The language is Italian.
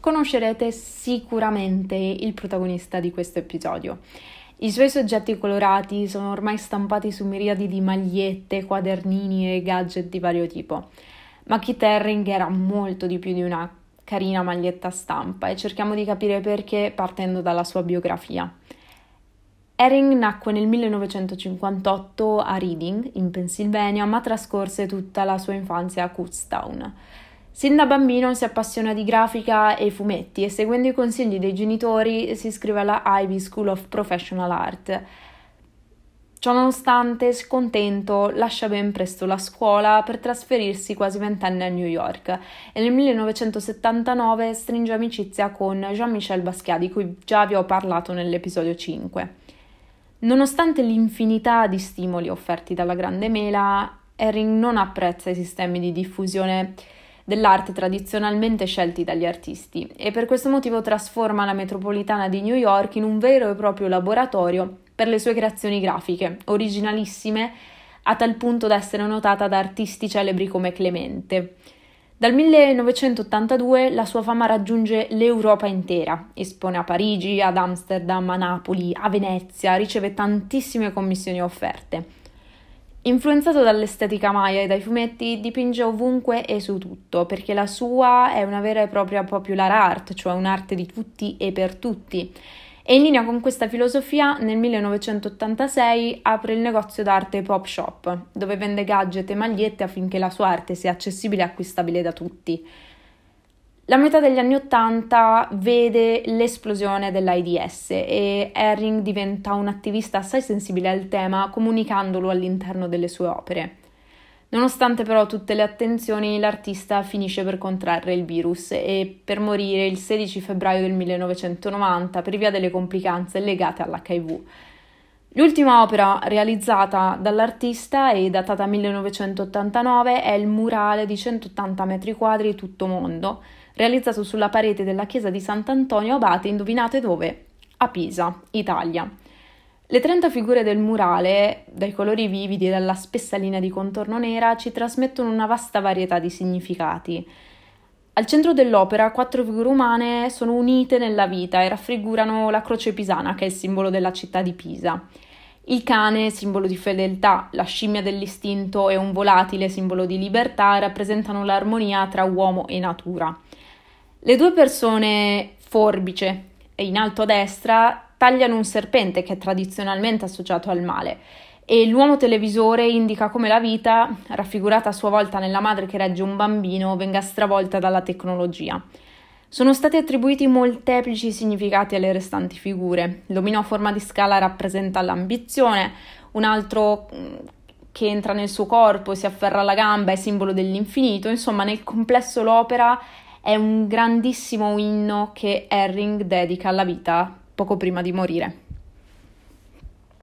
conoscerete sicuramente il protagonista di questo episodio. I suoi soggetti colorati sono ormai stampati su miriadi di magliette, quadernini e gadget di vario tipo. Ma Kit Herring era molto di più di una carina maglietta stampa e cerchiamo di capire perché partendo dalla sua biografia. Herring nacque nel 1958 a Reading, in Pennsylvania, ma trascorse tutta la sua infanzia a Kutztown. Sin da bambino si appassiona di grafica e fumetti e seguendo i consigli dei genitori si iscrive alla Ivy School of Professional Art. Ciononostante, scontento, lascia ben presto la scuola per trasferirsi quasi ventenne a New York e nel 1979 stringe amicizia con Jean-Michel Basquiat, di cui già vi ho parlato nell'episodio 5. Nonostante l'infinità di stimoli offerti dalla Grande Mela, Herring non apprezza i sistemi di diffusione dell'arte tradizionalmente scelti dagli artisti e per questo motivo trasforma la metropolitana di New York in un vero e proprio laboratorio per le sue creazioni grafiche, originalissime a tal punto da essere notata da artisti celebri come Clemente. Dal 1982 la sua fama raggiunge l'Europa intera, espone a Parigi, ad Amsterdam, a Napoli, a Venezia, riceve tantissime commissioni offerte. Influenzato dall'estetica maya e dai fumetti, dipinge ovunque e su tutto, perché la sua è una vera e propria popular art, cioè un'arte di tutti e per tutti. E in linea con questa filosofia, nel 1986 apre il negozio d'arte Pop Shop, dove vende gadget e magliette affinché la sua arte sia accessibile e acquistabile da tutti. La metà degli anni Ottanta vede l'esplosione dell'AIDS e Herring diventa un attivista assai sensibile al tema, comunicandolo all'interno delle sue opere. Nonostante però tutte le attenzioni, l'artista finisce per contrarre il virus e per morire il 16 febbraio del 1990 per via delle complicanze legate all'HIV. L'ultima opera realizzata dall'artista e datata 1989 è il murale di 180 metri quadri tutto mondo, realizzato sulla parete della chiesa di Sant'Antonio Abate, indovinate dove? A Pisa, Italia. Le 30 figure del murale, dai colori vividi e dalla spessa linea di contorno nera, ci trasmettono una vasta varietà di significati. Al centro dell'opera quattro figure umane sono unite nella vita e raffigurano la croce pisana, che è il simbolo della città di Pisa. Il cane, simbolo di fedeltà, la scimmia dell'istinto e un volatile, simbolo di libertà, rappresentano l'armonia tra uomo e natura. Le due persone, forbice e in alto a destra, tagliano un serpente che è tradizionalmente associato al male e l'uomo televisore indica come la vita, raffigurata a sua volta nella madre che regge un bambino, venga stravolta dalla tecnologia. Sono stati attribuiti molteplici significati alle restanti figure. L'omino a forma di scala rappresenta l'ambizione, un altro mm, che entra nel suo corpo, si afferra alla gamba, è simbolo dell'infinito, insomma nel complesso l'opera è un grandissimo inno che Herring dedica alla vita poco prima di morire.